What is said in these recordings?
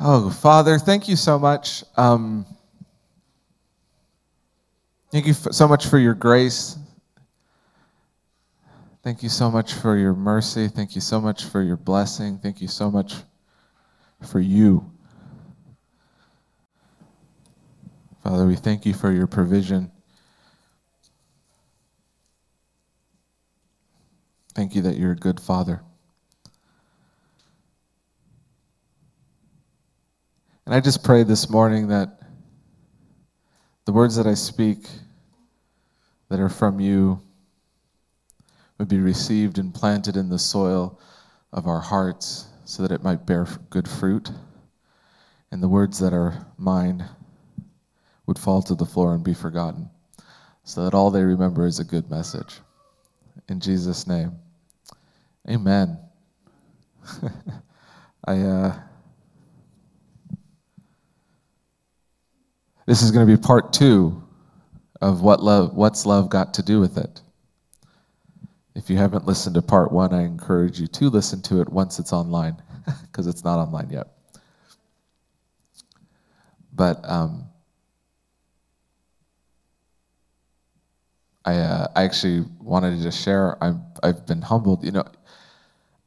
Oh, Father, thank you so much. Um, thank you so much for your grace. Thank you so much for your mercy. Thank you so much for your blessing. Thank you so much for you. Father, we thank you for your provision. Thank you that you're a good Father. And I just pray this morning that the words that I speak that are from you would be received and planted in the soil of our hearts so that it might bear good fruit. And the words that are mine would fall to the floor and be forgotten so that all they remember is a good message. In Jesus' name, amen. I, uh, This is going to be part two of what love, what's love got to do with it. If you haven't listened to part one, I encourage you to listen to it once it's online, because it's not online yet. But um, I, uh, I actually wanted to just share. I'm, I've been humbled. You know,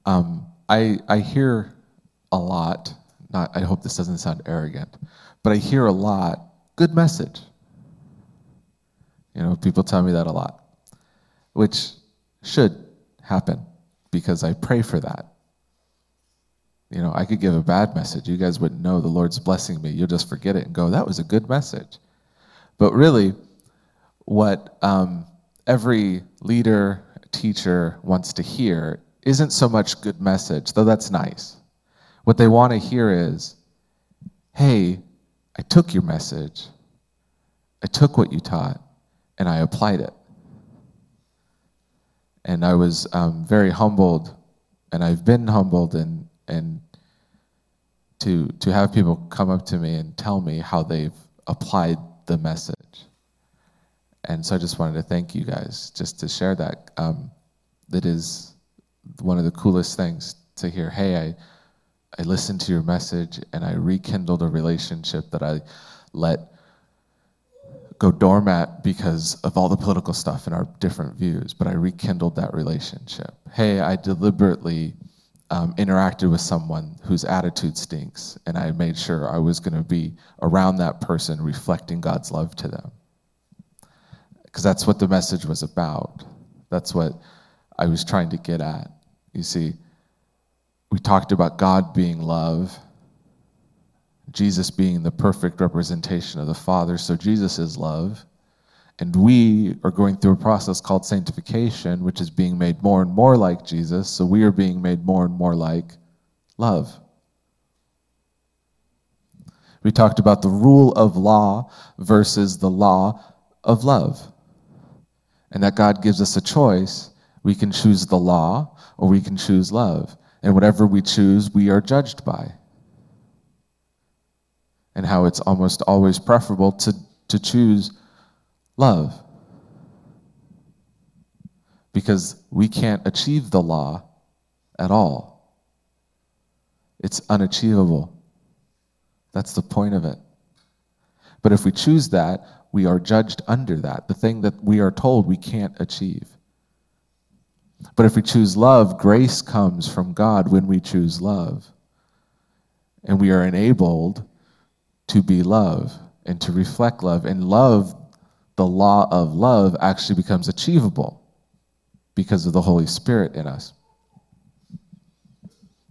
um, I, I hear a lot. Not, I hope this doesn't sound arrogant, but I hear a lot good message. You know, people tell me that a lot, which should happen because I pray for that. You know, I could give a bad message. You guys wouldn't know the Lord's blessing me. You'll just forget it and go, that was a good message. But really, what um, every leader, teacher wants to hear isn't so much good message, though that's nice. What they want to hear is, hey, I took your message, I took what you taught, and I applied it. And I was um, very humbled, and I've been humbled, and, and to, to have people come up to me and tell me how they've applied the message. And so I just wanted to thank you guys just to share that. Um, that is one of the coolest things to hear. Hey, I, I listened to your message and I rekindled a relationship that I let go doormat because of all the political stuff and our different views, but I rekindled that relationship. Hey, I deliberately um, interacted with someone whose attitude stinks, and I made sure I was going to be around that person reflecting God's love to them. Because that's what the message was about. That's what I was trying to get at. You see, we talked about God being love, Jesus being the perfect representation of the Father. So Jesus is love. And we are going through a process called sanctification, which is being made more and more like Jesus. So we are being made more and more like love. We talked about the rule of law versus the law of love. And that God gives us a choice. We can choose the law or we can choose love. And whatever we choose, we are judged by. And how it's almost always preferable to, to choose love. Because we can't achieve the law at all, it's unachievable. That's the point of it. But if we choose that, we are judged under that, the thing that we are told we can't achieve. But if we choose love, grace comes from God when we choose love. And we are enabled to be love and to reflect love. And love, the law of love, actually becomes achievable because of the Holy Spirit in us.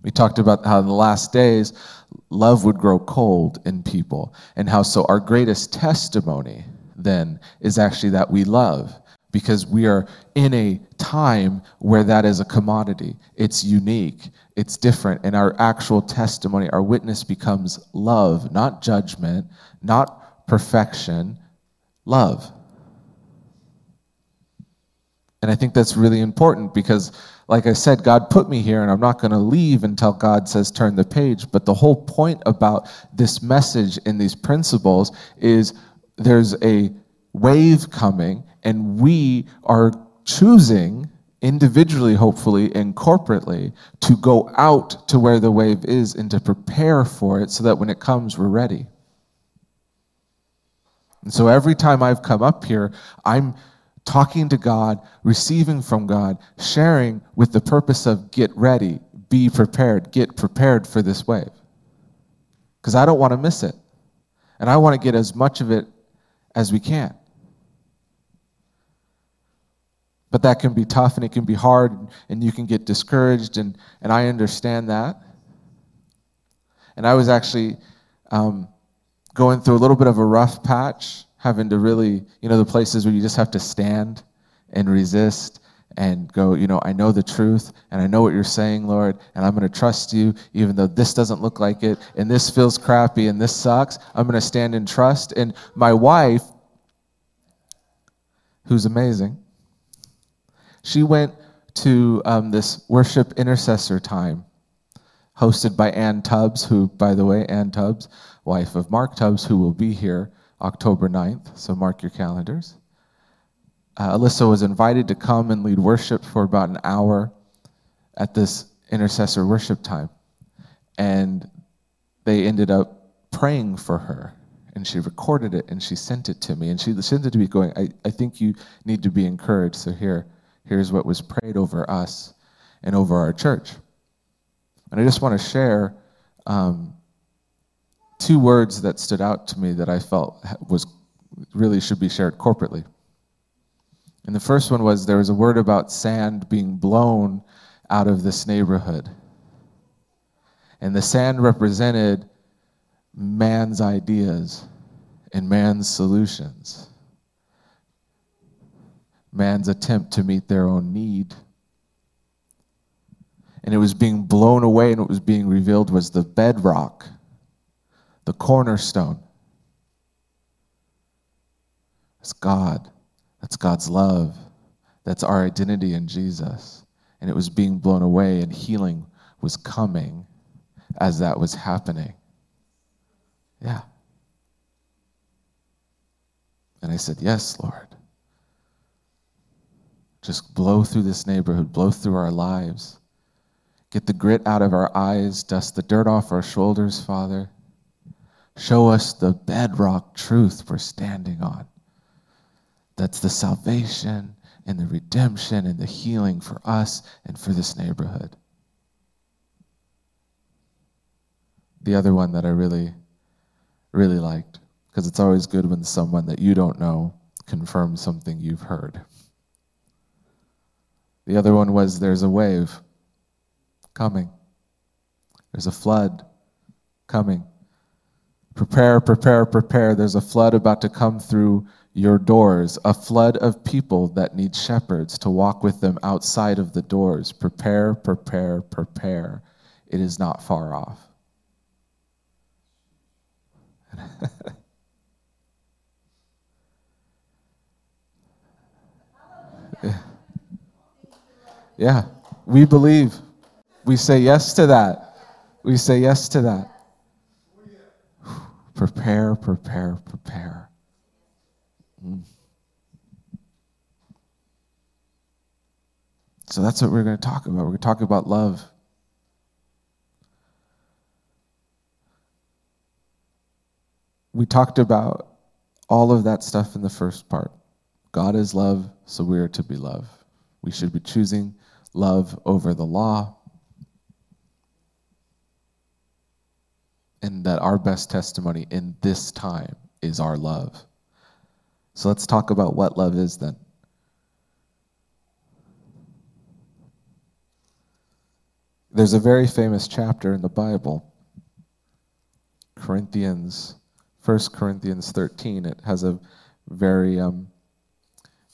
We talked about how in the last days, love would grow cold in people, and how so our greatest testimony then is actually that we love because we are in a time where that is a commodity. It's unique, it's different, and our actual testimony, our witness becomes love, not judgment, not perfection, love. And I think that's really important because, like I said, God put me here, and I'm not going to leave until God says turn the page. But the whole point about this message and these principles is there's a wave coming, and we are choosing individually, hopefully, and corporately, to go out to where the wave is and to prepare for it so that when it comes, we're ready. And so every time I've come up here, I'm talking to God, receiving from God, sharing with the purpose of get ready, be prepared, get prepared for this wave. Because I don't want to miss it. And I want to get as much of it as we can. But that can be tough and it can be hard and you can get discouraged, and, and I understand that. And I was actually um, going through a little bit of a rough patch, having to really, you know, the places where you just have to stand and resist and go, you know, I know the truth and I know what you're saying, Lord, and I'm going to trust you even though this doesn't look like it and this feels crappy and this sucks. I'm going to stand in trust. And my wife, who's amazing, she went to um, this worship intercessor time hosted by Ann Tubbs, who, by the way, Ann Tubbs, wife of Mark Tubbs, who will be here October 9th, so mark your calendars. Uh, Alyssa was invited to come and lead worship for about an hour at this intercessor worship time. And they ended up praying for her. And she recorded it and she sent it to me. And she sent it to me going, I, I think you need to be encouraged. So here, here's what was prayed over us and over our church. And I just want to share um, two words that stood out to me that I felt was really should be shared corporately. And the first one was there was a word about sand being blown out of this neighborhood. And the sand represented man's ideas and man's solutions, man's attempt to meet their own need. And it was being blown away, and what was being revealed was the bedrock, the cornerstone. It's God. That's God's love. That's our identity in Jesus. And it was being blown away, and healing was coming as that was happening. Yeah. And I said, Yes, Lord. Just blow through this neighborhood, blow through our lives. Get the grit out of our eyes, dust the dirt off our shoulders, Father. Show us the bedrock truth we're standing on. That's the salvation and the redemption and the healing for us and for this neighborhood. The other one that I really, really liked, because it's always good when someone that you don't know confirms something you've heard. The other one was there's a wave coming, there's a flood coming. Prepare, prepare, prepare. There's a flood about to come through your doors, a flood of people that need shepherds to walk with them outside of the doors. Prepare, prepare, prepare. It is not far off. yeah, we believe. We say yes to that. We say yes to that. Prepare, prepare, prepare. Mm. So that's what we're going to talk about. We're going to talk about love. We talked about all of that stuff in the first part. God is love, so we are to be love. We should be choosing love over the law. And that our best testimony in this time is our love. So let's talk about what love is then. There's a very famous chapter in the Bible, Corinthians, 1 Corinthians 13. It has a very um,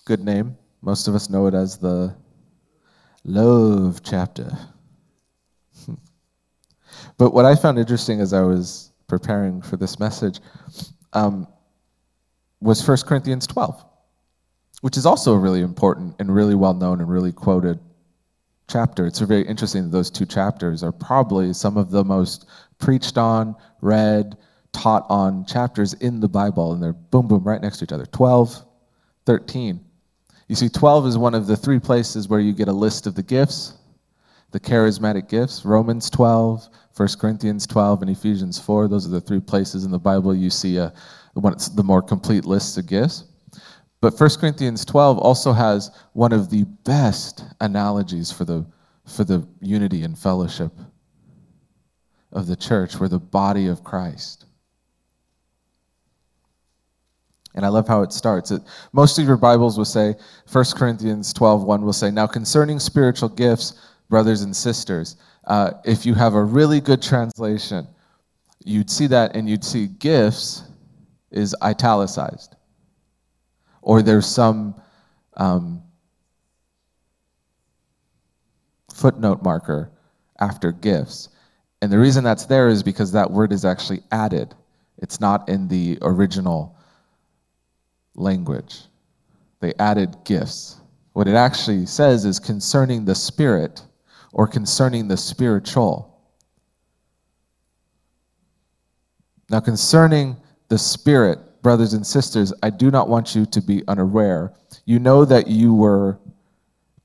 good name. Most of us know it as the love chapter. but what I found interesting as I was preparing for this message, um, was 1 Corinthians 12, which is also a really important and really well known and really quoted chapter. It's very interesting that those two chapters are probably some of the most preached on, read, taught on chapters in the Bible, and they're boom, boom, right next to each other 12, 13. You see, 12 is one of the three places where you get a list of the gifts, the charismatic gifts Romans 12, 1 Corinthians 12, and Ephesians 4. Those are the three places in the Bible you see a, one, the more complete list of gifts. But 1 Corinthians 12 also has one of the best analogies for the, for the unity and fellowship of the church. We're the body of Christ. And I love how it starts. It, most of your Bibles will say, 1 Corinthians 12, 1 will say, Now concerning spiritual gifts, brothers and sisters, uh, if you have a really good translation, you'd see that and you'd see gifts is italicized or there's some um, footnote marker after gifts. And the reason that's there is because that word is actually added, it's not in the original language. They added gifts. What it actually says is concerning the spirit or concerning the spiritual. Now, concerning the spirit, brothers and sisters, I do not want you to be unaware. You know that you were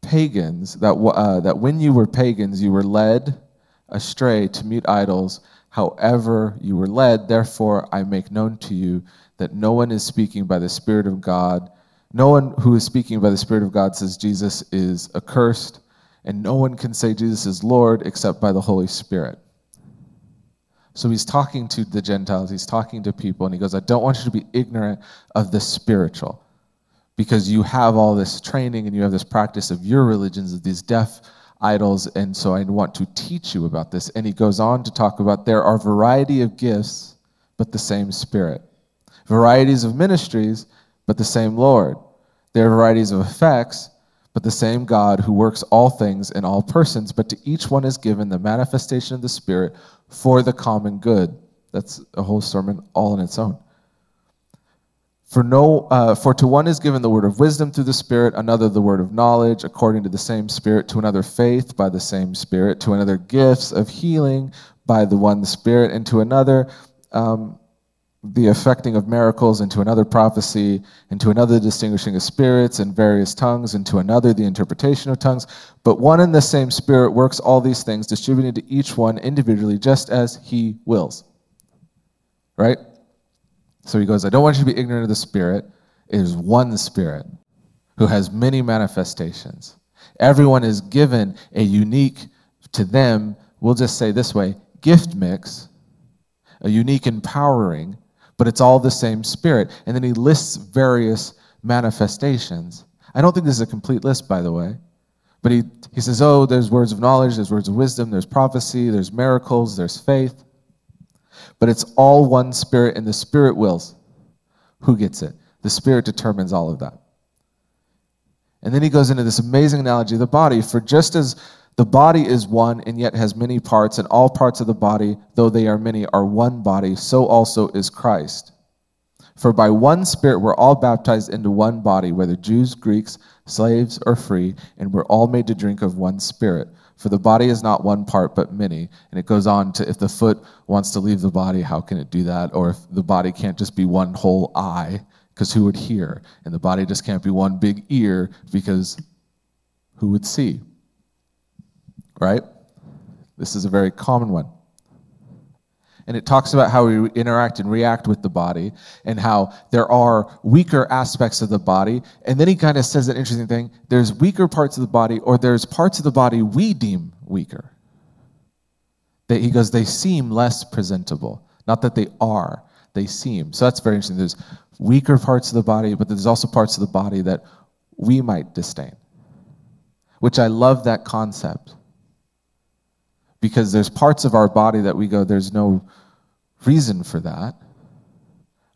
pagans, that, uh, that when you were pagans, you were led astray to mute idols. However, you were led, therefore, I make known to you that no one is speaking by the Spirit of God. No one who is speaking by the Spirit of God says Jesus is accursed, and no one can say Jesus is Lord except by the Holy Spirit. So he's talking to the Gentiles, he's talking to people, and he goes, I don't want you to be ignorant of the spiritual because you have all this training and you have this practice of your religions, of these deaf idols, and so I want to teach you about this. And he goes on to talk about there are variety of gifts, but the same Spirit. Varieties of ministries, but the same Lord. There are varieties of effects, but the same God who works all things in all persons, but to each one is given the manifestation of the Spirit for the common good. That's a whole sermon all on its own. For, no, uh, for to one is given the word of wisdom through the Spirit, another the word of knowledge according to the same Spirit, to another faith by the same Spirit, to another gifts of healing by the one Spirit, and to another um, the effecting of miracles, into another prophecy, into another distinguishing of spirits and various tongues, into another the interpretation of tongues. But one and the same Spirit works all these things, distributing to each one individually, just as He wills. Right? So he goes, I don't want you to be ignorant of the Spirit. It is one Spirit who has many manifestations. Everyone is given a unique, to them, we'll just say this way, gift mix, a unique empowering, but it's all the same Spirit. And then he lists various manifestations. I don't think this is a complete list, by the way. But he, he says, oh, there's words of knowledge, there's words of wisdom, there's prophecy, there's miracles, there's faith. But it's all one Spirit, and the Spirit wills. Who gets it? The Spirit determines all of that. And then he goes into this amazing analogy of the body. For just as the body is one and yet has many parts, and all parts of the body, though they are many, are one body, so also is Christ. For by one Spirit we're all baptized into one body, whether Jews, Greeks, slaves, or free, and we're all made to drink of one Spirit. For the body is not one part, but many. And it goes on to if the foot wants to leave the body, how can it do that? Or if the body can't just be one whole eye, because who would hear? And the body just can't be one big ear, because who would see? Right? This is a very common one. And it talks about how we interact and react with the body and how there are weaker aspects of the body. And then he kind of says an interesting thing. There's weaker parts of the body or there's parts of the body we deem weaker. That he goes they seem less presentable. Not that they are they seem. So that's very interesting. There's weaker parts of the body but there's also parts of the body that we might disdain which i love that concept because there's parts of our body that we go, there's no reason for that.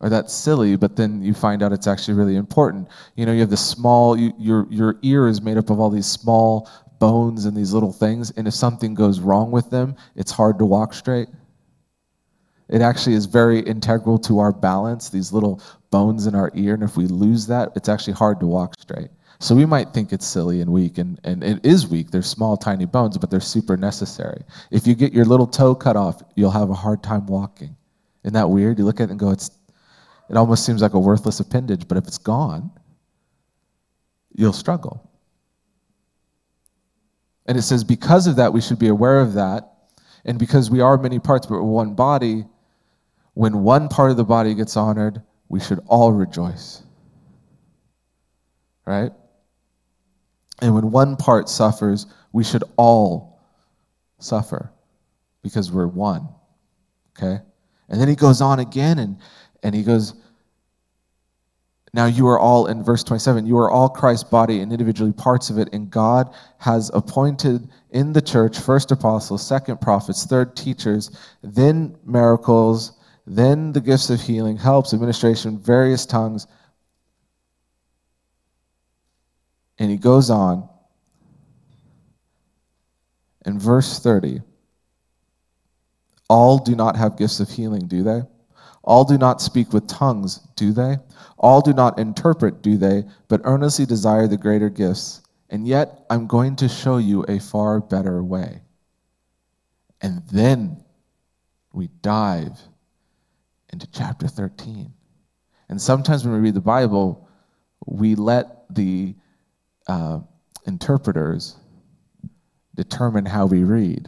Or that's silly, but then you find out it's actually really important. You know, you have this small, you, your, your ear is made up of all these small bones and these little things, and if something goes wrong with them, it's hard to walk straight. It actually is very integral to our balance, these little bones in our ear, and if we lose that, it's actually hard to walk straight. So we might think it's silly and weak, and, and it is weak. They're small, tiny bones, but they're super necessary. If you get your little toe cut off, you'll have a hard time walking. Isn't that weird? You look at it and go, it's, it almost seems like a worthless appendage, but if it's gone, you'll struggle. And it says, because of that, we should be aware of that. And because we are many parts, but one body, when one part of the body gets honored, we should all rejoice. Right? And when one part suffers, we should all suffer because we're one. Okay? And then he goes on again and, and he goes, Now you are all, in verse 27, you are all Christ's body and individually parts of it, and God has appointed in the church first apostles, second prophets, third teachers, then miracles, then the gifts of healing, helps, administration, various tongues. And he goes on. In verse 30, all do not have gifts of healing, do they? All do not speak with tongues, do they? All do not interpret, do they? But earnestly desire the greater gifts. And yet, I'm going to show you a far better way. And then we dive into chapter 13. And sometimes when we read the Bible, we let the uh, interpreters determine how we read.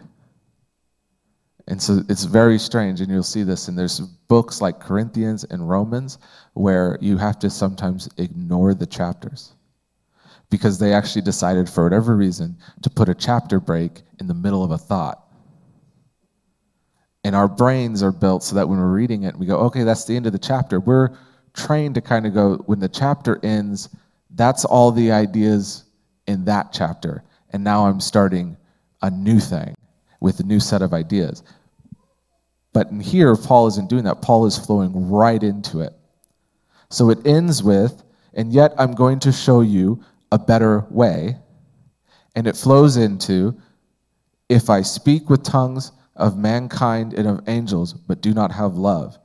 And so it's very strange, and you'll see this. And there's books like Corinthians and Romans where you have to sometimes ignore the chapters because they actually decided, for whatever reason, to put a chapter break in the middle of a thought. And our brains are built so that when we're reading it, we go, okay, that's the end of the chapter. We're trained to kind of go, when the chapter ends, that's all the ideas in that chapter. And now I'm starting a new thing with a new set of ideas. But in here, Paul isn't doing that. Paul is flowing right into it. So it ends with, and yet I'm going to show you a better way. And it flows into, if I speak with tongues of mankind and of angels, but do not have love,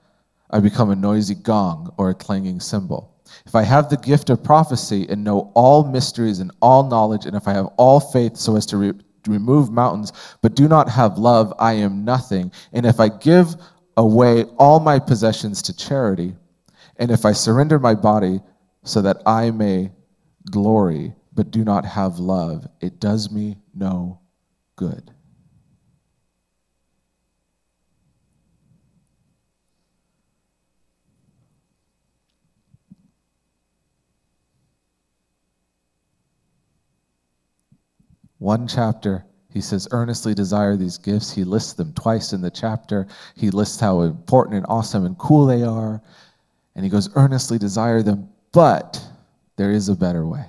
I become a noisy gong or a clanging cymbal. If I have the gift of prophecy and know all mysteries and all knowledge, and if I have all faith so as to re- remove mountains, but do not have love, I am nothing. And if I give away all my possessions to charity, and if I surrender my body so that I may glory, but do not have love, it does me no good. One chapter, he says, earnestly desire these gifts. He lists them twice in the chapter. He lists how important and awesome and cool they are. And he goes, earnestly desire them, but there is a better way.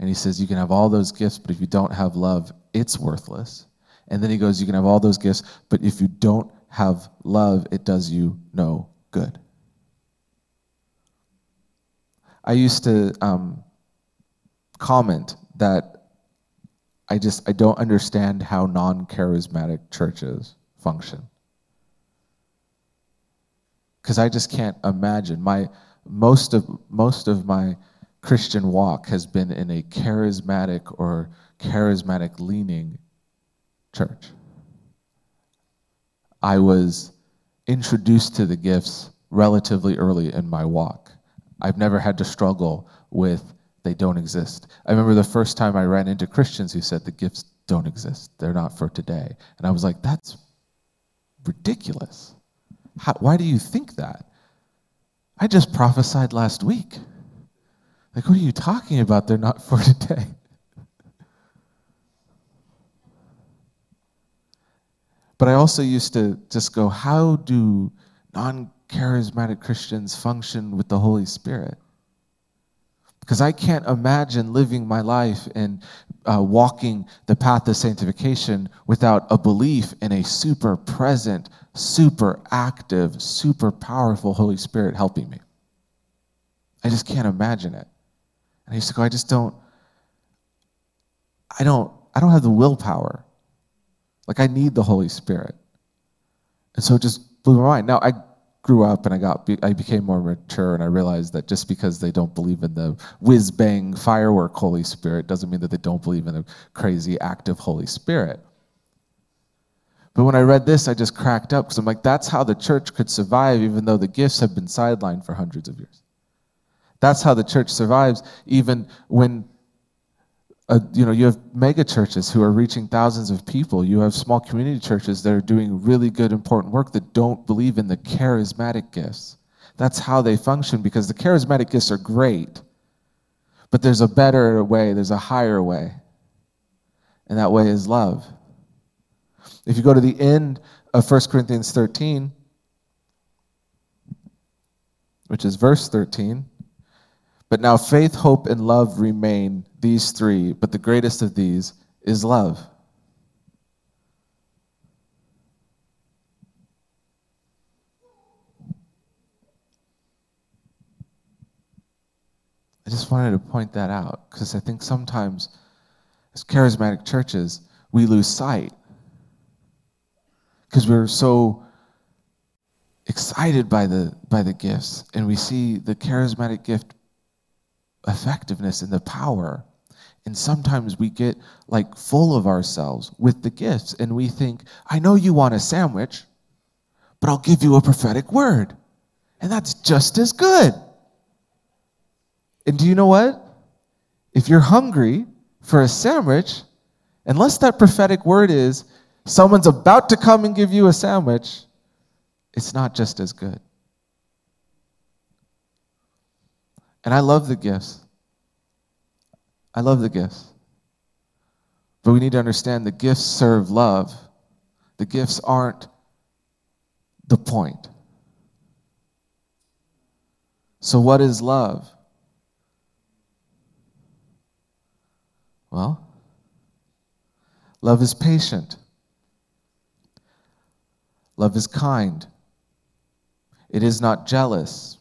And he says, You can have all those gifts, but if you don't have love, it's worthless. And then he goes, You can have all those gifts, but if you don't have love, it does you no good. I used to um, comment that I just I don't understand how non-charismatic churches function. Cuz I just can't imagine my most of most of my Christian walk has been in a charismatic or charismatic leaning church. I was introduced to the gifts relatively early in my walk. I've never had to struggle with they don't exist. I remember the first time I ran into Christians who said the gifts don't exist. They're not for today. And I was like, that's ridiculous. How, why do you think that? I just prophesied last week. Like, what are you talking about? They're not for today. but I also used to just go, how do non charismatic Christians function with the Holy Spirit? Because I can't imagine living my life and uh, walking the path of sanctification without a belief in a super present, super active, super powerful Holy Spirit helping me. I just can't imagine it. And I used to go, I just don't, I don't, I don't have the willpower. Like I need the Holy Spirit. And so it just blew my mind. Now I grew up and I got I became more mature and I realized that just because they don't believe in the whiz bang firework Holy Spirit doesn't mean that they don't believe in a crazy active Holy Spirit. But when I read this, I just cracked up because I'm like, that's how the church could survive even though the gifts have been sidelined for hundreds of years. That's how the church survives, even when uh, you know you have mega churches who are reaching thousands of people. You have small community churches that are doing really good, important work that don't believe in the charismatic gifts. That's how they function because the charismatic gifts are great, but there's a better way. There's a higher way, and that way is love. If you go to the end of 1 Corinthians 13, which is verse 13. But now faith, hope, and love remain, these three, but the greatest of these is love. I just wanted to point that out because I think sometimes as charismatic churches, we lose sight because we're so excited by the by the gifts and we see the charismatic gift effectiveness and the power. And sometimes we get like full of ourselves with the gifts and we think i know you want a sandwich but i'll give you a prophetic word. And that's just as good. And do you know what? If you're hungry for a sandwich unless that prophetic word is someone's about to come and give you a sandwich it's not just as good. And I love the gifts. I love the gifts. But we need to understand the gifts serve love. The gifts aren't the point. So, what is love? Well, love is patient, love is kind. It is not jealous.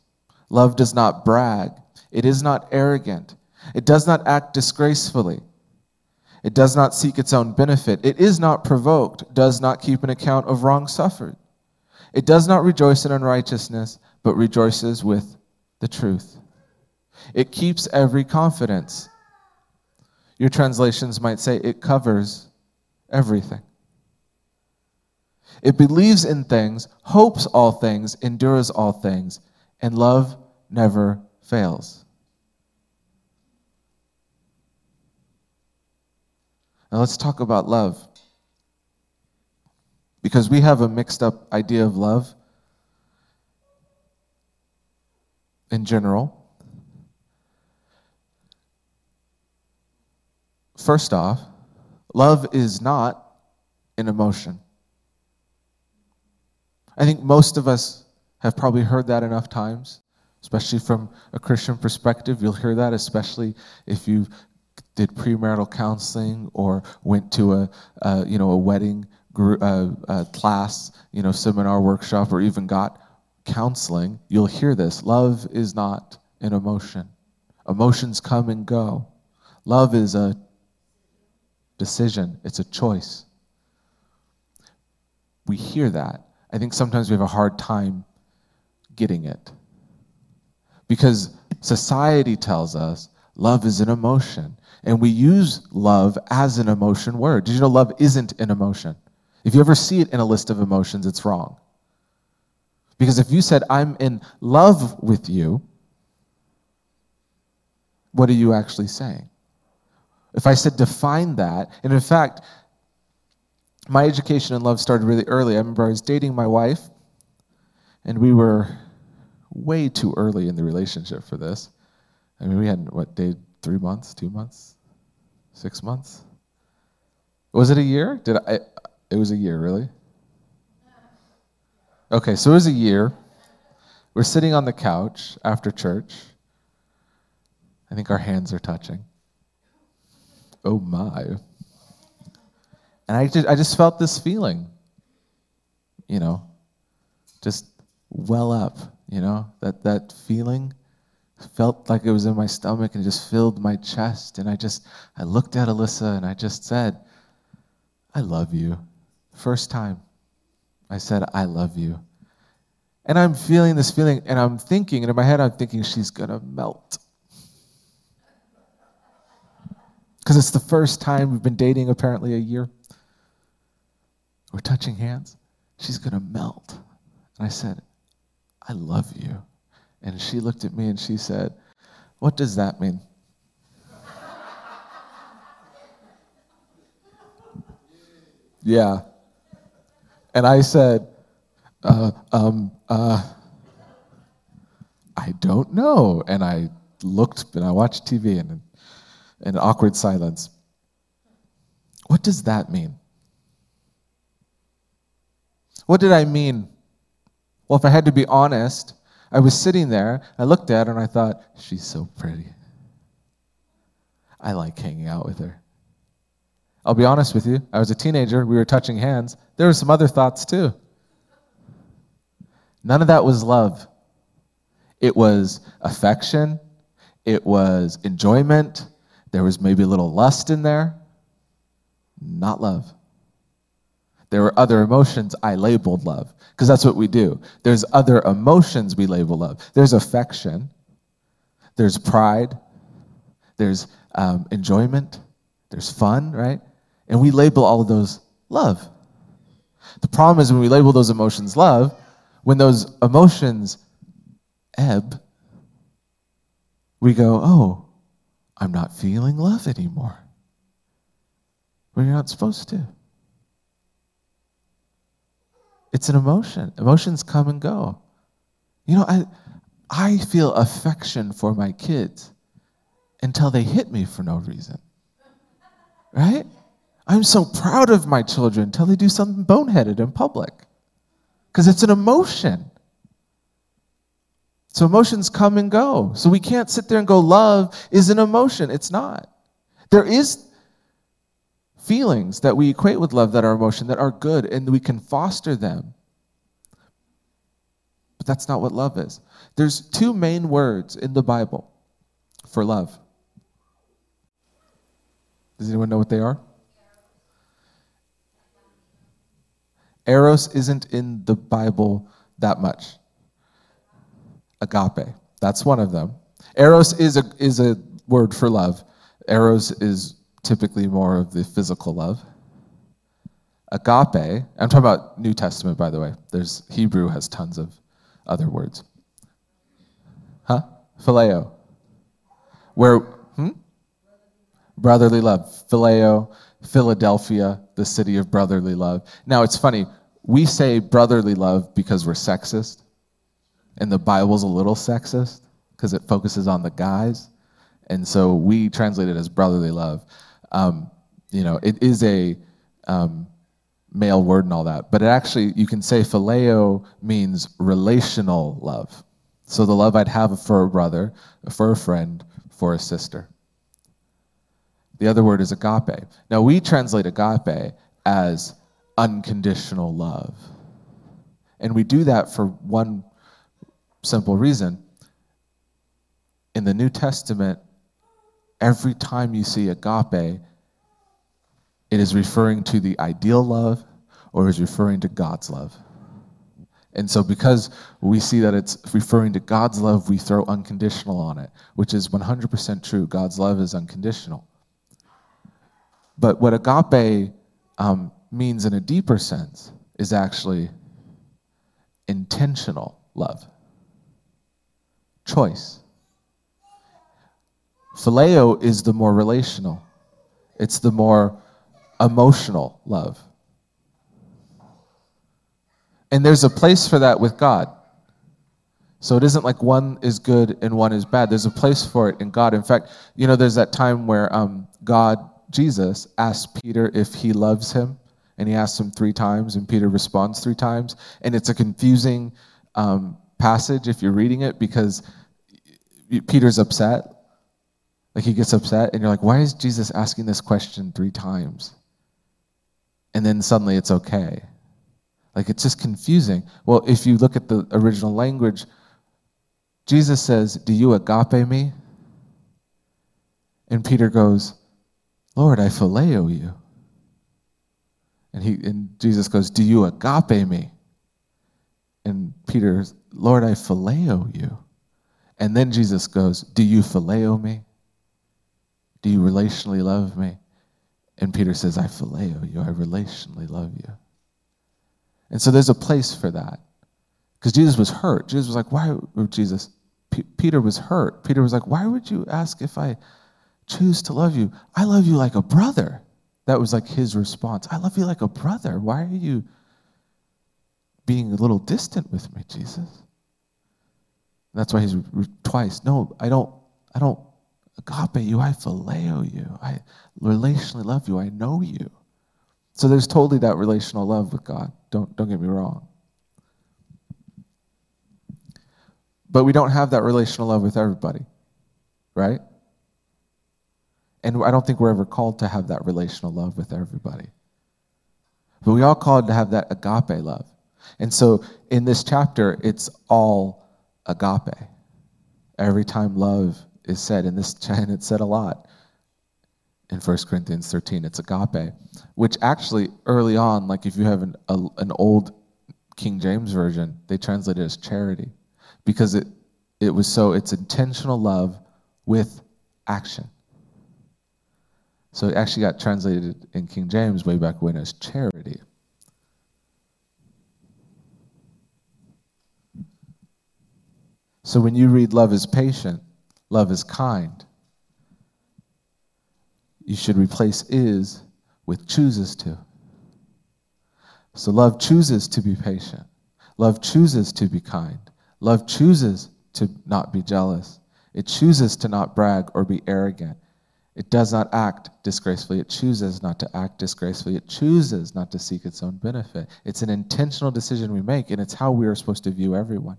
Love does not brag. It is not arrogant. It does not act disgracefully. It does not seek its own benefit. It is not provoked, does not keep an account of wrong suffered. It does not rejoice in unrighteousness, but rejoices with the truth. It keeps every confidence. Your translations might say it covers everything. It believes in things, hopes all things, endures all things, and love never fails. Now let's talk about love. Because we have a mixed up idea of love in general. First off, love is not an emotion. I think most of us have probably heard that enough times, especially from a Christian perspective. You'll hear that, especially if you did premarital counseling or went to a, uh, you know, a wedding uh, uh, class, you know, seminar workshop, or even got counseling. You'll hear this: love is not an emotion. Emotions come and go. Love is a decision. It's a choice. We hear that. I think sometimes we have a hard time getting it. Because society tells us love is an emotion, and we use love as an emotion word. Did you know love isn't an emotion? If you ever see it in a list of emotions, it's wrong. Because if you said, I'm in love with you, what are you actually saying? If I said define that, and in fact, my education in love started really early. I remember I was dating my wife, and we were way too early in the relationship for this. I mean, we had what day? three months, two months, six months. Was it a year? Did I? It was a year, really. Okay, so it was a year. We're sitting on the couch after church. I think our hands are touching. Oh my. And I just, I just felt this feeling, you know, just well up, you know, that, that feeling felt like it was in my stomach and just filled my chest. And I just, I looked at Alyssa and I just said, I love you. First time I said, I love you. And I'm feeling this feeling and I'm thinking, and in my head, I'm thinking she's going to melt. Because it's the first time we've been dating apparently a year. We're touching hands. She's going to melt. And I said, I love you. And she looked at me and she said, What does that mean? yeah. And I said, uh, um, uh, I don't know. And I looked and I watched TV and in awkward silence. What does that mean? What did I mean? Well, if I had to be honest, I was sitting there, I looked at her and I thought, she's so pretty. I like hanging out with her. I'll be honest with you, I was a teenager, we were touching hands. There were some other thoughts too. None of that was love. It was affection, it was enjoyment, there was maybe a little lust in there. Not love. There were other emotions I labeled love, because that's what we do. There's other emotions we label love. There's affection, there's pride, there's um, enjoyment, there's fun, right? And we label all of those love. The problem is when we label those emotions love, when those emotions ebb, we go, oh, I'm not feeling love anymore. Well, you're not supposed to. It's an emotion. Emotions come and go. You know, I, I feel affection for my kids until they hit me for no reason. Right? I'm so proud of my children until they do something boneheaded in public. Because it's an emotion. So emotions come and go. So we can't sit there and go, love is an emotion. It's not. There is feelings that we equate with love that are emotion that are good and we can foster them. But that's not what love is. There's two main words in the Bible for love. Does anyone know what they are? Eros isn't in the Bible that much. Agape, that's one of them. Eros is a, is a word for love. Eros is typically more of the physical love. Agape, I'm talking about New Testament, by the way. There's Hebrew has tons of other words. Huh? Phileo. Where, hmm? Brotherly love. Phileo, Philadelphia, the city of brotherly love. Now, it's funny. We say brotherly love because we're sexist, and the Bible's a little sexist because it focuses on the guys. And so we translate it as brotherly love. Um, you know, it is a um, male word and all that, but it actually, you can say phileo means relational love. So the love I'd have for a brother, for a friend, for a sister. The other word is agape. Now we translate agape as unconditional love. And we do that for one simple reason. In the New Testament, every time you see agape, it is referring to the ideal love or is referring to God's love. And so, because we see that it's referring to God's love, we throw unconditional on it, which is 100% true. God's love is unconditional. But what agape um, means in a deeper sense is actually intentional love, choice. Phileo is the more relational, it's the more emotional love. And there's a place for that with God. So it isn't like one is good and one is bad. There's a place for it in God. In fact, you know, there's that time where um, God, Jesus, asked Peter if he loves him, and he asks him three times, and Peter responds three times. And it's a confusing um, passage if you're reading it because Peter's upset like he gets upset, and you're like, why is Jesus asking this question three times? And then suddenly it's okay. Like it's just confusing. Well, if you look at the original language, Jesus says, Do you agape me? And Peter goes, Lord, I phileo you. And he and Jesus goes, Do you agape me? And Peter, Lord, I phileo you. And then Jesus goes, Do you phileo me? Do you relationally love me? And Peter says, I phileo you. I relationally love you. And so there's a place for that. Because Jesus was hurt. Jesus was like, why oh, Jesus, P- Peter was hurt. Peter was like, Why would you ask if I choose to love you? I love you like a brother. That was like his response. I love you like a brother. Why are you being a little distant with me, Jesus? That's why he's re- twice. No, I don't. I don't agape you. I phileo you. I relationally love you. I know you. So there's totally that relational love with God. Don't don't get me wrong. But we don't have that relational love with everybody, right? And I don't think we're ever called to have that relational love with everybody. But we all called to have that agape love. And so in this chapter, it's all agape. Every time love is said, in this and it's said a lot in 1 Corinthians 13, it's agape, which actually early on, like if you have an, a, an old King James version, they translate it as charity because it, it was so, it's intentional love with action. So it actually got translated in King James way back when as charity. So when you read love is patient, love is kind, you should replace is with chooses to. So love chooses to be patient. Love chooses to be kind. Love chooses to not be jealous. It chooses to not brag or be arrogant. It does not act disgracefully. It chooses not to act disgracefully. It chooses not to seek its own benefit. It's an intentional decision we make, and it's how we are supposed to view everyone.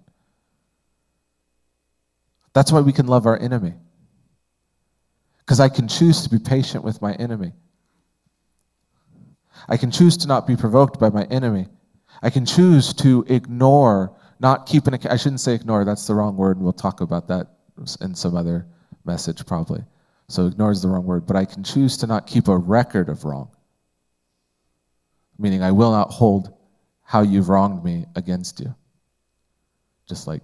That's why we can love our enemy. Because I can choose to be patient with my enemy. I can choose to not be provoked by my enemy. I can choose to ignore, not keep an I shouldn't say ignore, that's the wrong word, and we'll talk about that in some other message probably. So ignore is the wrong word, but I can choose to not keep a record of wrong. Meaning I will not hold how you've wronged me against you. Just like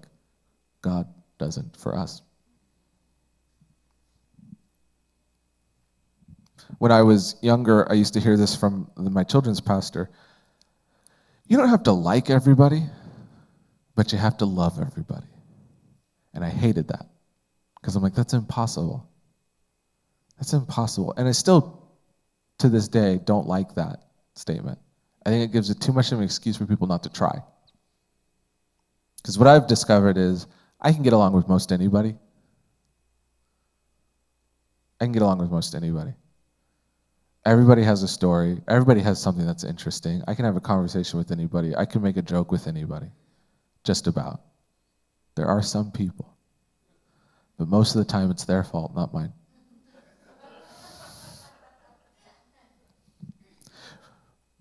God doesn't for us. When I was younger, I used to hear this from my children's pastor. You don't have to like everybody, but you have to love everybody. And I hated that because I'm like, that's impossible. That's impossible. And I still, to this day, don't like that statement. I think it gives it too much of an excuse for people not to try. Because what I've discovered is I can get along with most anybody. I can get along with most anybody. Everybody has a story. Everybody has something that's interesting. I can have a conversation with anybody. I can make a joke with anybody. Just about. There are some people. But most of the time, it's their fault, not mine.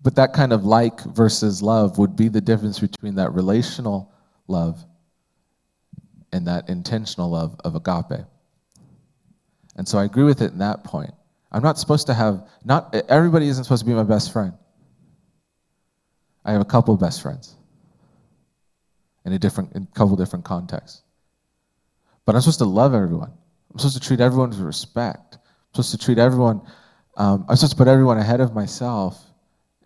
But that kind of like versus love would be the difference between that relational love and that intentional love of agape. And so I agree with it in that point. I'm not supposed to have, not everybody isn't supposed to be my best friend. I have a couple best friends in a different, in a couple different contexts. But I'm supposed to love everyone. I'm supposed to treat everyone with respect. I'm supposed to treat everyone, um, I'm supposed to put everyone ahead of myself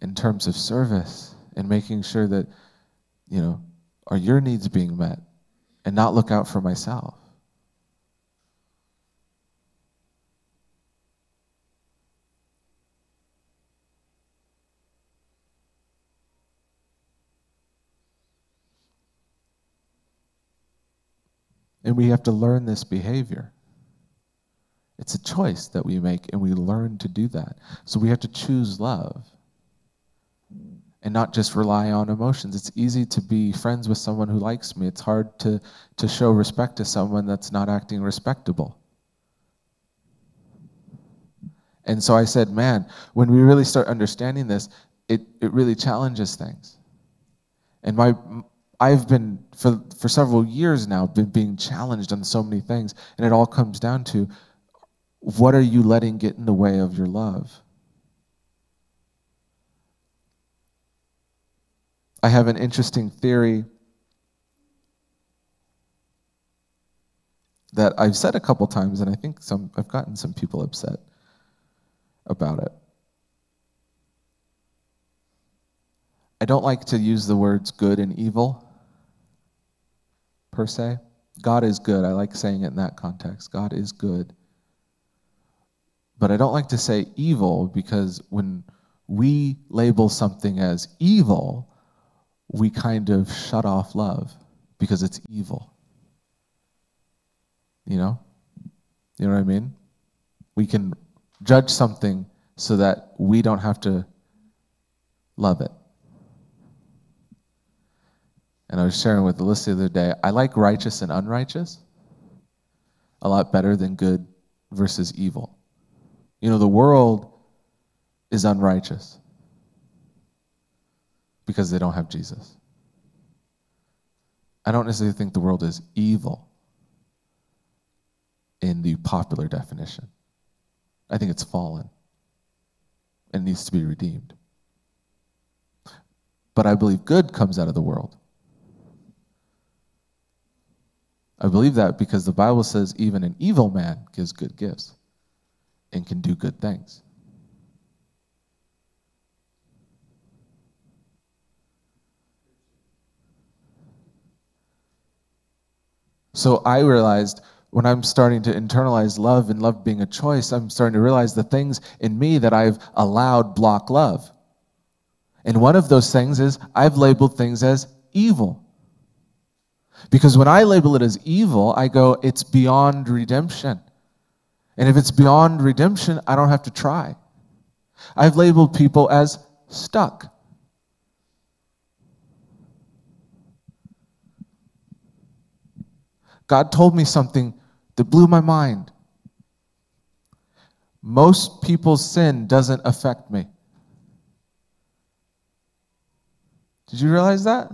in terms of service and making sure that, you know, are your needs being met and not look out for myself. And we have to learn this behavior. It's a choice that we make, and we learn to do that. So we have to choose love and not just rely on emotions. It's easy to be friends with someone who likes me. It's hard to, to show respect to someone that's not acting respectable. And so I said, man, when we really start understanding this, it, it really challenges things. And my I've been for for several years now been being challenged on so many things, and it all comes down to what are you letting get in the way of your love? I have an interesting theory that I've said a couple times, and I think some I've gotten some people upset about it. I don't like to use the words good and evil per se. God is good. I like saying it in that context. God is good. But I don't like to say evil because when we label something as evil, we kind of shut off love because it's evil. You know? You know what I mean? We can judge something so that we don't have to love it. And I was sharing with Alyssa the other day, I like righteous and unrighteous a lot better than good versus evil. You know, the world is unrighteous because they don't have Jesus. I don't necessarily think the world is evil in the popular definition. I think it's fallen and needs to be redeemed. But I believe good comes out of the world. I believe that because the Bible says even an evil man gives good gifts and can do good things. So I realized when I'm starting to internalize love and love being a choice, I'm starting to realize the things in me that I've allowed block love. And one of those things is I've labeled things as evil. Because when I label it as evil, I go, it's beyond redemption. And if it's beyond redemption, I don't have to try. I've labeled people as stuck. God told me something that blew my mind. Most people's sin doesn't affect me. Did you realize that?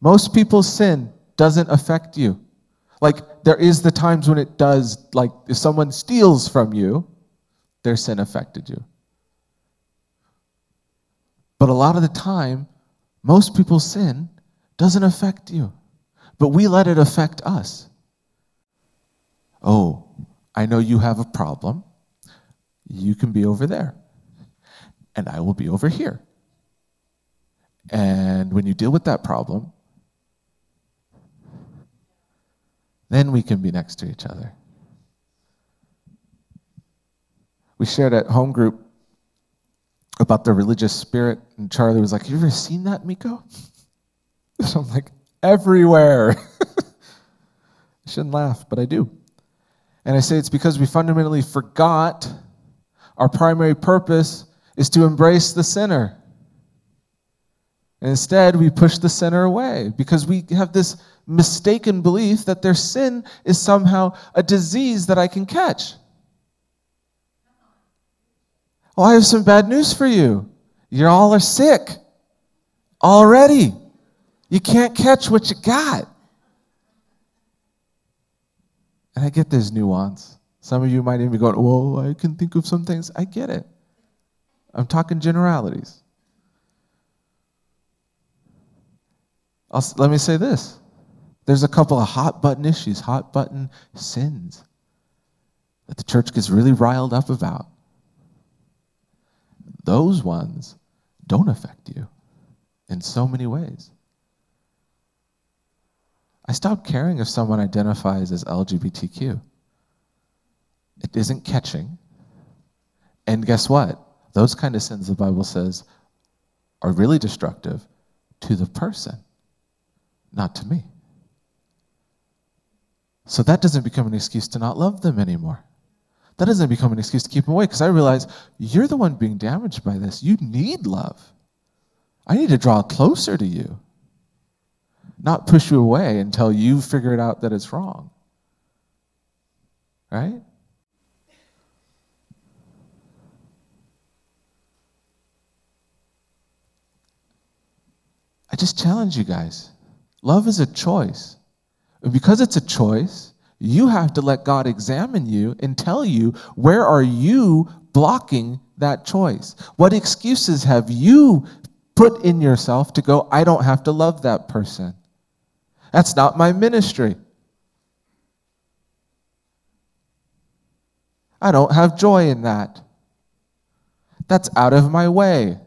Most people's sin doesn't affect you. Like, there is the times when it does, like, if someone steals from you, their sin affected you. But a lot of the time, most people's sin doesn't affect you, but we let it affect us. Oh, I know you have a problem. You can be over there, and I will be over here. And when you deal with that problem, Then we can be next to each other. We shared at home group about the religious spirit, and Charlie was like, You ever seen that, Miko? So I'm like, Everywhere. I shouldn't laugh, but I do. And I say it's because we fundamentally forgot our primary purpose is to embrace the sinner. And instead, we push the sinner away because we have this mistaken belief that their sin is somehow a disease that I can catch. Well, I have some bad news for you. You all are sick already. You can't catch what you got. And I get this nuance. Some of you might even be going, Well, I can think of some things. I get it. I'm talking generalities. I'll, let me say this there's a couple of hot button issues, hot button sins that the church gets really riled up about. Those ones don't affect you in so many ways. I stopped caring if someone identifies as LGBTQ. It isn't catching. And guess what? Those kind of sins the Bible says are really destructive to the person, not to me. So that doesn't become an excuse to not love them anymore. That doesn't become an excuse to keep them away because I realize you're the one being damaged by this. You need love. I need to draw closer to you, not push you away until you figure it out that it's wrong. Right? I just challenge you guys. Love is a choice. Because it's a choice, you have to let God examine you and tell you where are you blocking that choice? What excuses have you put in yourself to go, I don't have to love that person? That's not my ministry. I don't have joy in that. That's out of my way.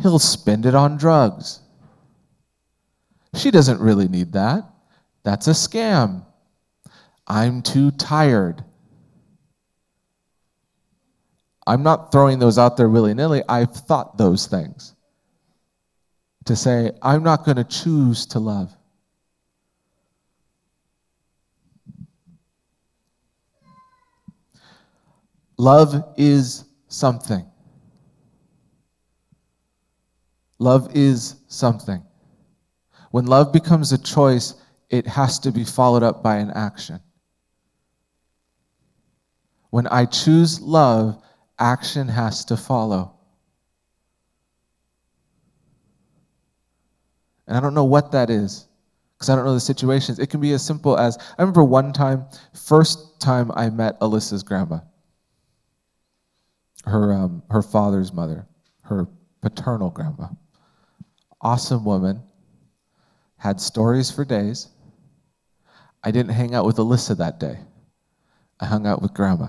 He'll spend it on drugs. She doesn't really need that. That's a scam. I'm too tired. I'm not throwing those out there willy nilly. I've thought those things. To say, I'm not going to choose to love. Love is something. Love is something. When love becomes a choice, it has to be followed up by an action. When I choose love, action has to follow. And I don't know what that is because I don't know the situations. It can be as simple as I remember one time, first time I met Alyssa's grandma, her, um, her father's mother, her paternal grandma. Awesome woman, had stories for days. I didn't hang out with Alyssa that day. I hung out with grandma.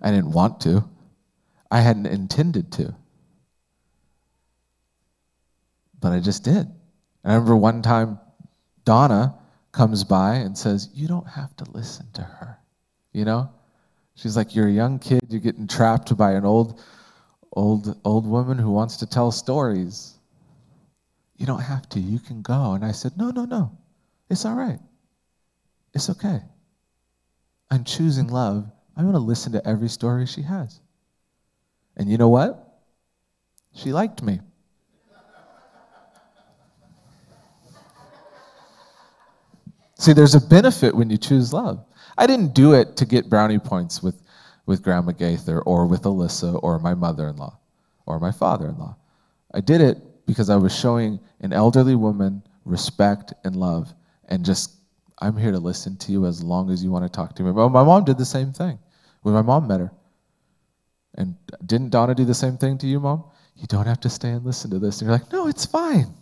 I didn't want to. I hadn't intended to. But I just did. I remember one time Donna comes by and says, You don't have to listen to her. You know? She's like, You're a young kid, you're getting trapped by an old, old, old woman who wants to tell stories. You don't have to, you can go. And I said, No, no, no. It's all right. It's okay. I'm choosing love I'm going to listen to every story she has. And you know what? She liked me. See, there's a benefit when you choose love. I didn't do it to get brownie points with, with Grandma Gaither or with Alyssa or my mother in law or my father in law. I did it because I was showing an elderly woman respect and love and just, I'm here to listen to you as long as you want to talk to me. Well, my mom did the same thing when my mom met her. And didn't Donna do the same thing to you, mom? You don't have to stay and listen to this. And you're like, no, it's fine.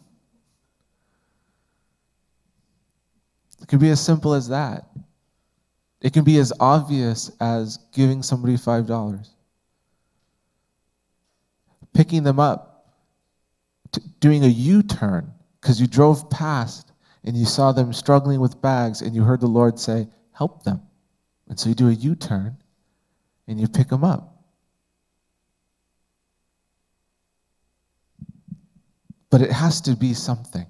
It could be as simple as that. It can be as obvious as giving somebody $5, picking them up, doing a U turn because you drove past and you saw them struggling with bags and you heard the Lord say, Help them. And so you do a U turn and you pick them up. But it has to be something.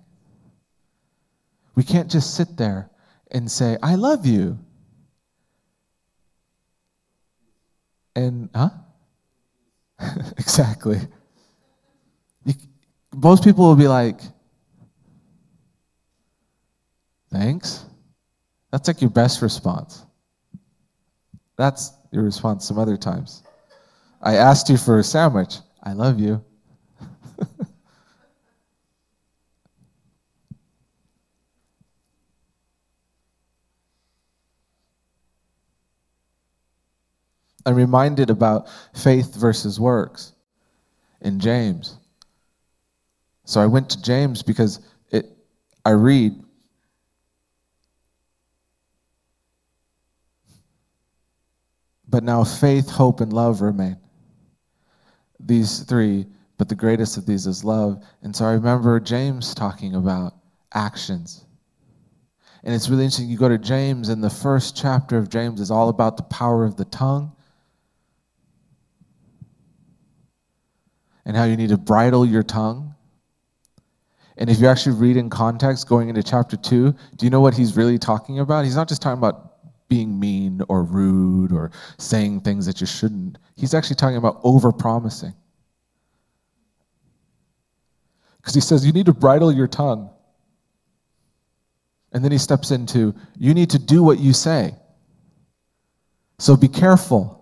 We can't just sit there and say, I love you. And, huh? exactly. You, most people will be like, thanks. That's like your best response. That's your response some other times. I asked you for a sandwich. I love you. I'm reminded about faith versus works in James. So I went to James because it, I read But now faith, hope, and love remain. These three, but the greatest of these is love. And so I remember James talking about actions. And it's really interesting. You go to James, and the first chapter of James is all about the power of the tongue and how you need to bridle your tongue. And if you actually read in context going into chapter two, do you know what he's really talking about? He's not just talking about being mean or rude or saying things that you shouldn't. He's actually talking about over promising. Because he says you need to bridle your tongue. And then he steps into you need to do what you say. So be careful.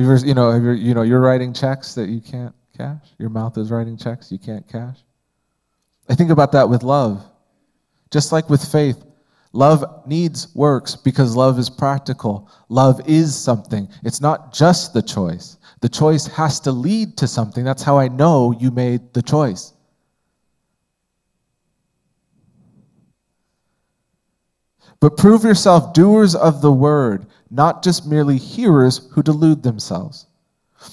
You're, you know, you're, you know, you're writing checks that you can't cash. Your mouth is writing checks you can't cash. I think about that with love. Just like with faith, Love needs works because love is practical. Love is something. It's not just the choice. The choice has to lead to something. That's how I know you made the choice. But prove yourself doers of the word, not just merely hearers who delude themselves.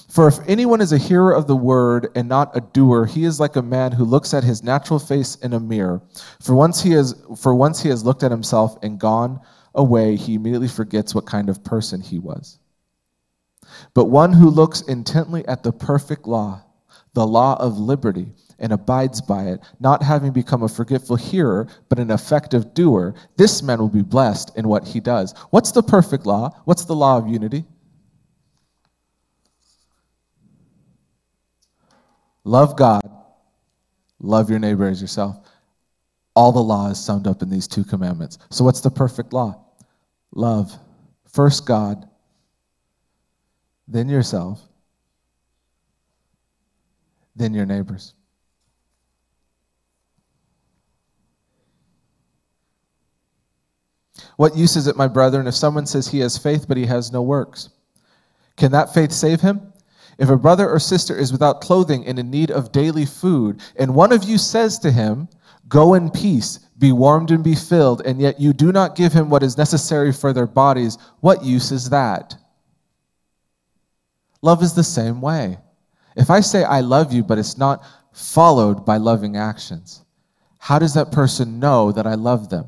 For if anyone is a hearer of the word and not a doer, he is like a man who looks at his natural face in a mirror. For once he has, for once he has looked at himself and gone away, he immediately forgets what kind of person he was. But one who looks intently at the perfect law, the law of liberty, and abides by it, not having become a forgetful hearer, but an effective doer, this man will be blessed in what he does. What's the perfect law? What's the law of unity? Love God, love your neighbor as yourself. All the law is summed up in these two commandments. So, what's the perfect law? Love. First God, then yourself, then your neighbors. What use is it, my brethren, if someone says he has faith but he has no works? Can that faith save him? If a brother or sister is without clothing and in need of daily food, and one of you says to him, Go in peace, be warmed and be filled, and yet you do not give him what is necessary for their bodies, what use is that? Love is the same way. If I say I love you, but it's not followed by loving actions, how does that person know that I love them?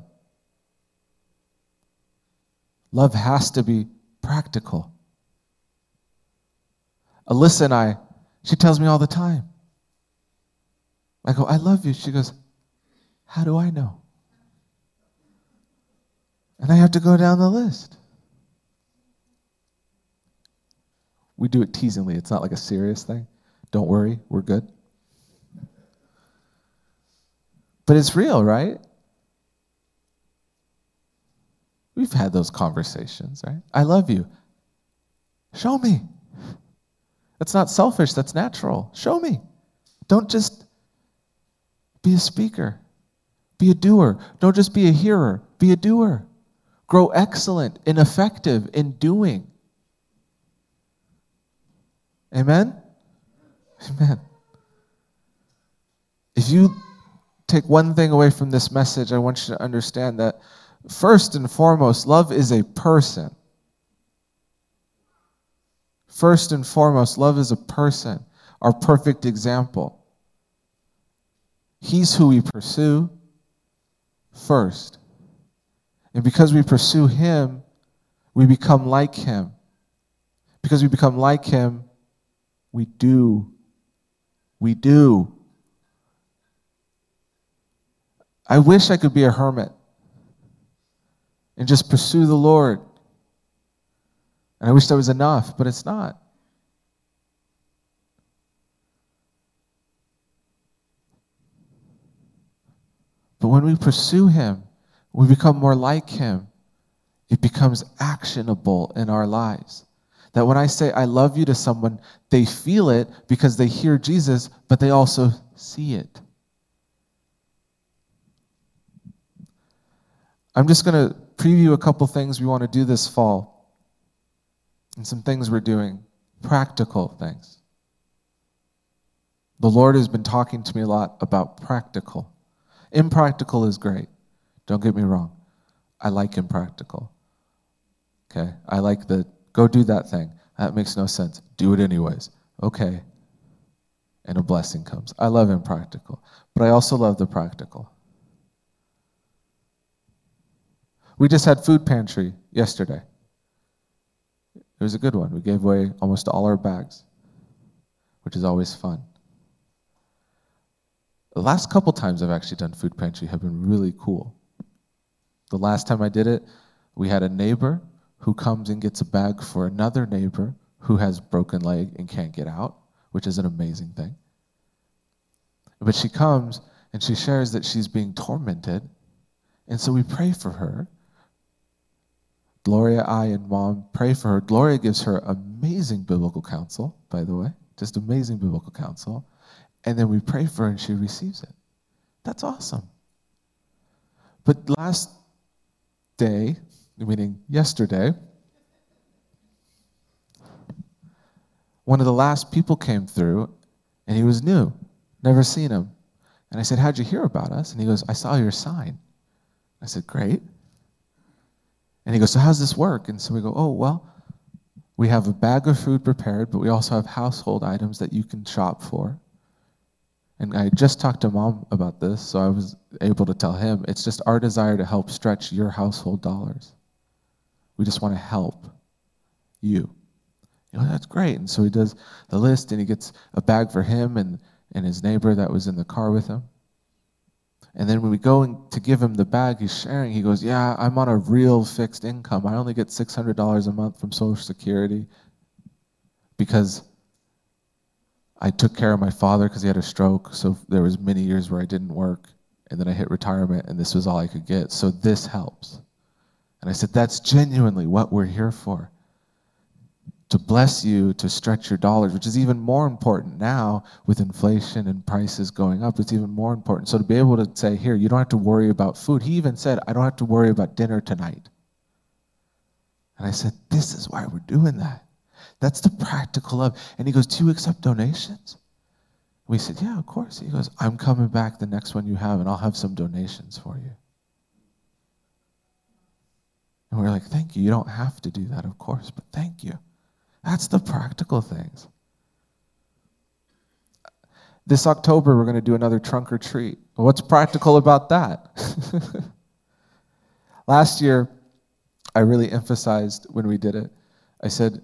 Love has to be practical. Alyssa and I, she tells me all the time. I go, I love you. She goes, How do I know? And I have to go down the list. We do it teasingly, it's not like a serious thing. Don't worry, we're good. But it's real, right? We've had those conversations, right? I love you. Show me. That's not selfish, that's natural. Show me. Don't just be a speaker, be a doer. Don't just be a hearer, be a doer. Grow excellent and effective in doing. Amen? Amen. If you take one thing away from this message, I want you to understand that first and foremost, love is a person. First and foremost, love is a person, our perfect example. He's who we pursue first. And because we pursue Him, we become like Him. Because we become like Him, we do. We do. I wish I could be a hermit and just pursue the Lord and I wish that was enough, but it's not. But when we pursue Him, we become more like Him. It becomes actionable in our lives. That when I say I love you to someone, they feel it because they hear Jesus, but they also see it. I'm just going to preview a couple things we want to do this fall and some things we're doing, practical things. The Lord has been talking to me a lot about practical. Impractical is great. Don't get me wrong. I like impractical. Okay? I like the go do that thing. That makes no sense. Do it anyways. Okay. And a blessing comes. I love impractical, but I also love the practical. We just had food pantry yesterday. It was a good one. We gave away almost all our bags, which is always fun. The last couple times I've actually done food pantry have been really cool. The last time I did it, we had a neighbor who comes and gets a bag for another neighbor who has broken leg and can't get out, which is an amazing thing. But she comes and she shares that she's being tormented, and so we pray for her Gloria, I, and mom pray for her. Gloria gives her amazing biblical counsel, by the way, just amazing biblical counsel. And then we pray for her and she receives it. That's awesome. But last day, meaning yesterday, one of the last people came through and he was new, never seen him. And I said, How'd you hear about us? And he goes, I saw your sign. I said, Great. And he goes, So how's this work? And so we go, Oh, well, We have a bag of food prepared, but we also have household items that you can shop for. And I just talked to mom about this, so I was able to tell him it's just our desire to help stretch your household dollars. We just want to help you. You know, that's great. And so he does the list and he gets a bag for him and, and his neighbor that was in the car with him. And then when we go in to give him the bag he's sharing, he goes, Yeah, I'm on a real fixed income. I only get $600 a month from Social Security because I took care of my father because he had a stroke. So there was many years where I didn't work. And then I hit retirement and this was all I could get. So this helps. And I said, That's genuinely what we're here for to bless you to stretch your dollars, which is even more important now with inflation and prices going up. It's even more important. So to be able to say, here, you don't have to worry about food. He even said, I don't have to worry about dinner tonight. And I said, this is why we're doing that. That's the practical love. And he goes, Do you accept donations? We said, Yeah, of course. He goes, I'm coming back the next one you have, and I'll have some donations for you. And we we're like, Thank you. You don't have to do that, of course, but thank you. That's the practical things. This October, we're going to do another trunk or treat. What's practical about that? Last year, I really emphasized when we did it, I said,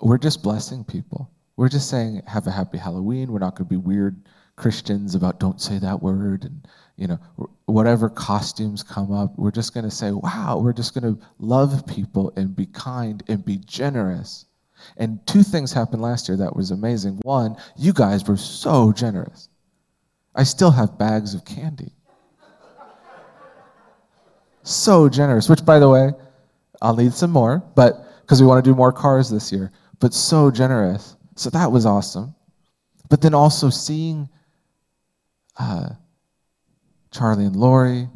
we're just blessing people. We're just saying, have a happy Halloween. We're not going to be weird Christians about don't say that word and, you know, whatever costumes come up. We're just going to say, wow, we're just going to love people and be kind and be generous and two things happened last year that was amazing. One, you guys were so generous. I still have bags of candy. so generous, which, by the way, I'll need some more, but because we want to do more cars this year, but so generous. So that was awesome. But then also seeing uh, Charlie and Lori,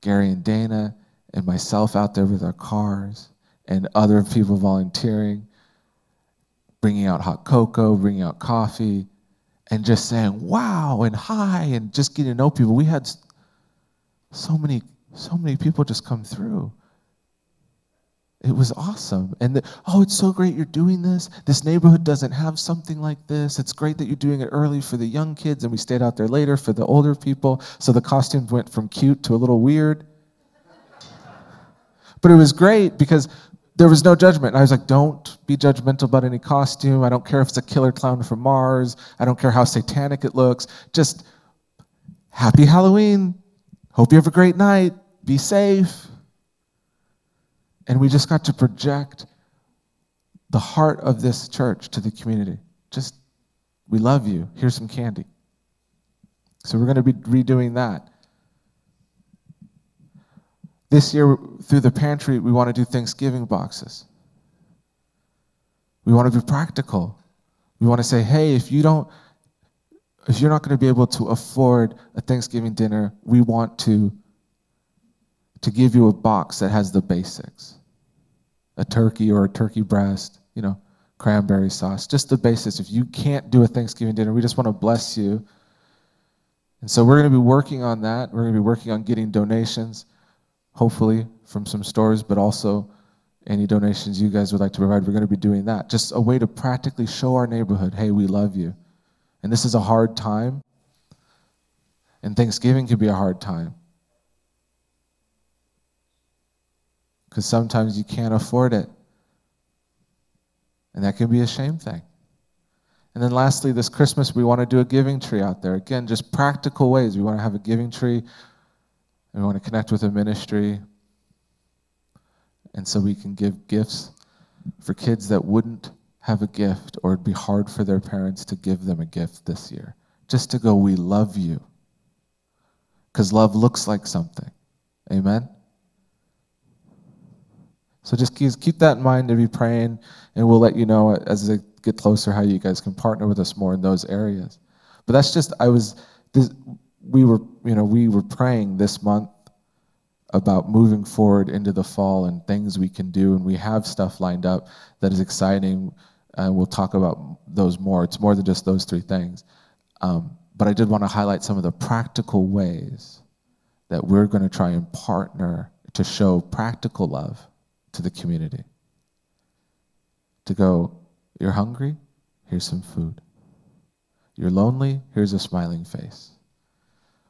Gary and Dana, and myself out there with our cars, and other people volunteering bringing out hot cocoa, bringing out coffee, and just saying wow and hi and just getting to know people. We had so many, so many people just come through. It was awesome. And the, oh, it's so great you're doing this. This neighborhood doesn't have something like this. It's great that you're doing it early for the young kids, and we stayed out there later for the older people. So the costumes went from cute to a little weird. But it was great because there was no judgment. I was like, don't be judgmental about any costume. I don't care if it's a killer clown from Mars. I don't care how satanic it looks. Just happy Halloween. Hope you have a great night. Be safe. And we just got to project the heart of this church to the community. Just, we love you. Here's some candy. So we're going to be redoing that. This year, through the pantry, we want to do Thanksgiving boxes. We want to be practical. We want to say, hey, if you don't, if you're not going to be able to afford a Thanksgiving dinner, we want to, to give you a box that has the basics a turkey or a turkey breast, you know, cranberry sauce, just the basics. If you can't do a Thanksgiving dinner, we just want to bless you. And so we're going to be working on that. We're going to be working on getting donations hopefully from some stores, but also any donations you guys would like to provide. We're going to be doing that. Just a way to practically show our neighborhood, hey, we love you. And this is a hard time. And Thanksgiving can be a hard time. Because sometimes you can't afford it. And that can be a shame thing. And then lastly, this Christmas, we want to do a giving tree out there. Again, just practical ways. We want to have a giving tree we want to connect with a ministry. And so we can give gifts for kids that wouldn't have a gift or it'd be hard for their parents to give them a gift this year. Just to go, we love you. Because love looks like something. Amen? So just keep, that in mind to be praying, and we'll let you know as they get closer how you guys can partner with us more in those areas. But that's just, I was, this, we were, you know, we were praying this month about moving forward into the fall and things we can do, and we have stuff lined up that is exciting. And we'll talk about those more. It's more than just those three things. Um, but I did want to highlight some of the practical ways that we're going to try and partner to show practical love to the community. to go, You're hungry? Here's some food. You're lonely? Here's a smiling face.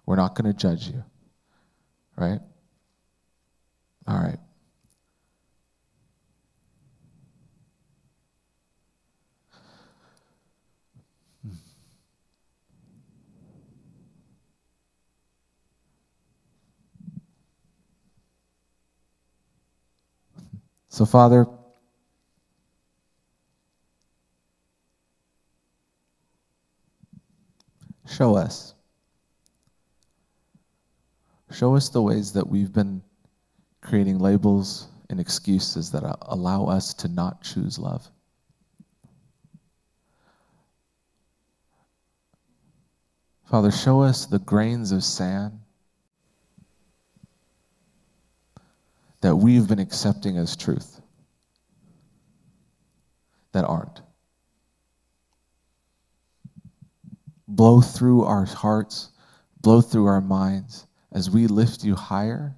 We're not going to judge you. Right? All right. So, Father, show us. Show us the ways that we've been creating labels and excuses that allow us to not choose love. Father, show us the grains of sand that we've been accepting as truth that aren't. Blow through our hearts, blow through our minds as we lift you higher,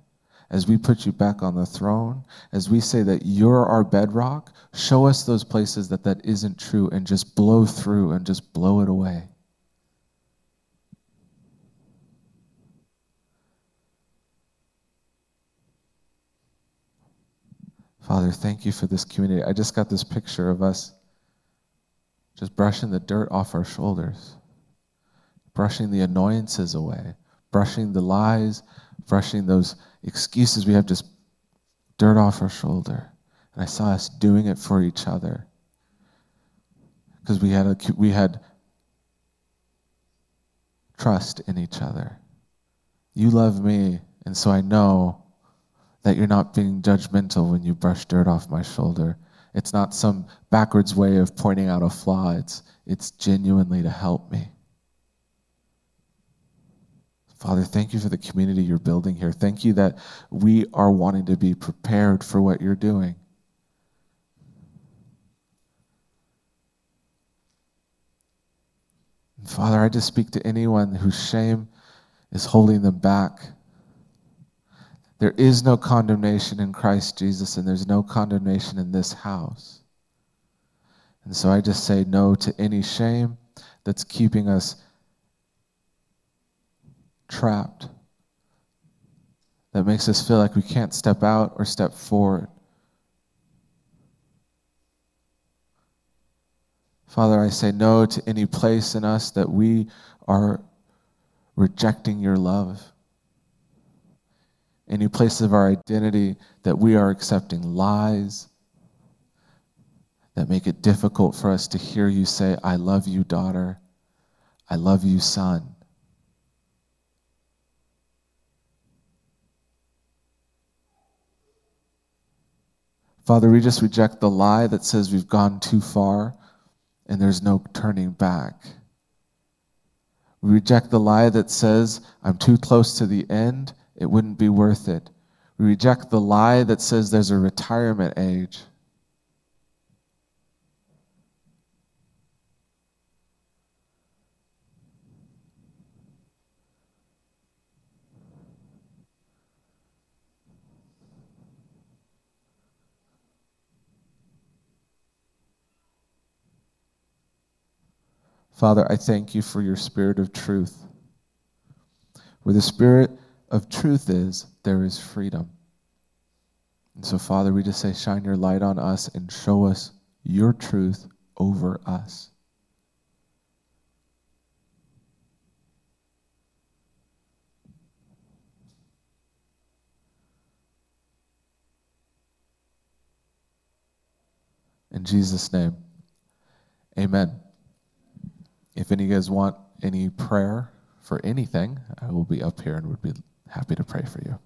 as we put you back on the throne, as we say that you're our bedrock. Show us those places that that isn't true and just blow through and just blow it away. Father, thank you for this community. I just got this picture of us just brushing the dirt off our shoulders, brushing the annoyances away, brushing the lies, brushing those excuses we have just dirt off our shoulder. And I saw us doing it for each other. Because we had a, we had trust in each other. You love me, and so I know that you're not being judgmental when you brush dirt off my shoulder. It's not some backwards way of pointing out a flaw, it's, it's genuinely to help me. Father, thank you for the community you're building here. Thank you that we are wanting to be prepared for what you're doing. Father, I just speak to anyone whose shame is holding them back there is no condemnation in Christ Jesus, and there's no condemnation in this house. And so I just say no to any shame that's keeping us trapped, that makes us feel like we can't step out or step forward. Father, I say no to any place in us that we are rejecting your love any place of our identity that we are accepting lies that make it difficult for us to hear you say, I love you, daughter. I love you, son. Father, we just reject the lie that says we've gone too far and there's no turning back. We reject the lie that says I'm too close to the end it wouldn't be worth it. We reject the lie that says there's a retirement age. Father, I thank you for your spirit of truth. Where the spirit of truth is there is freedom. And so, Father, we just say, shine your light on us and show us your truth over us. In Jesus' name, amen. If any of you guys want any prayer for anything, I will be up here and would be happy to pray for you.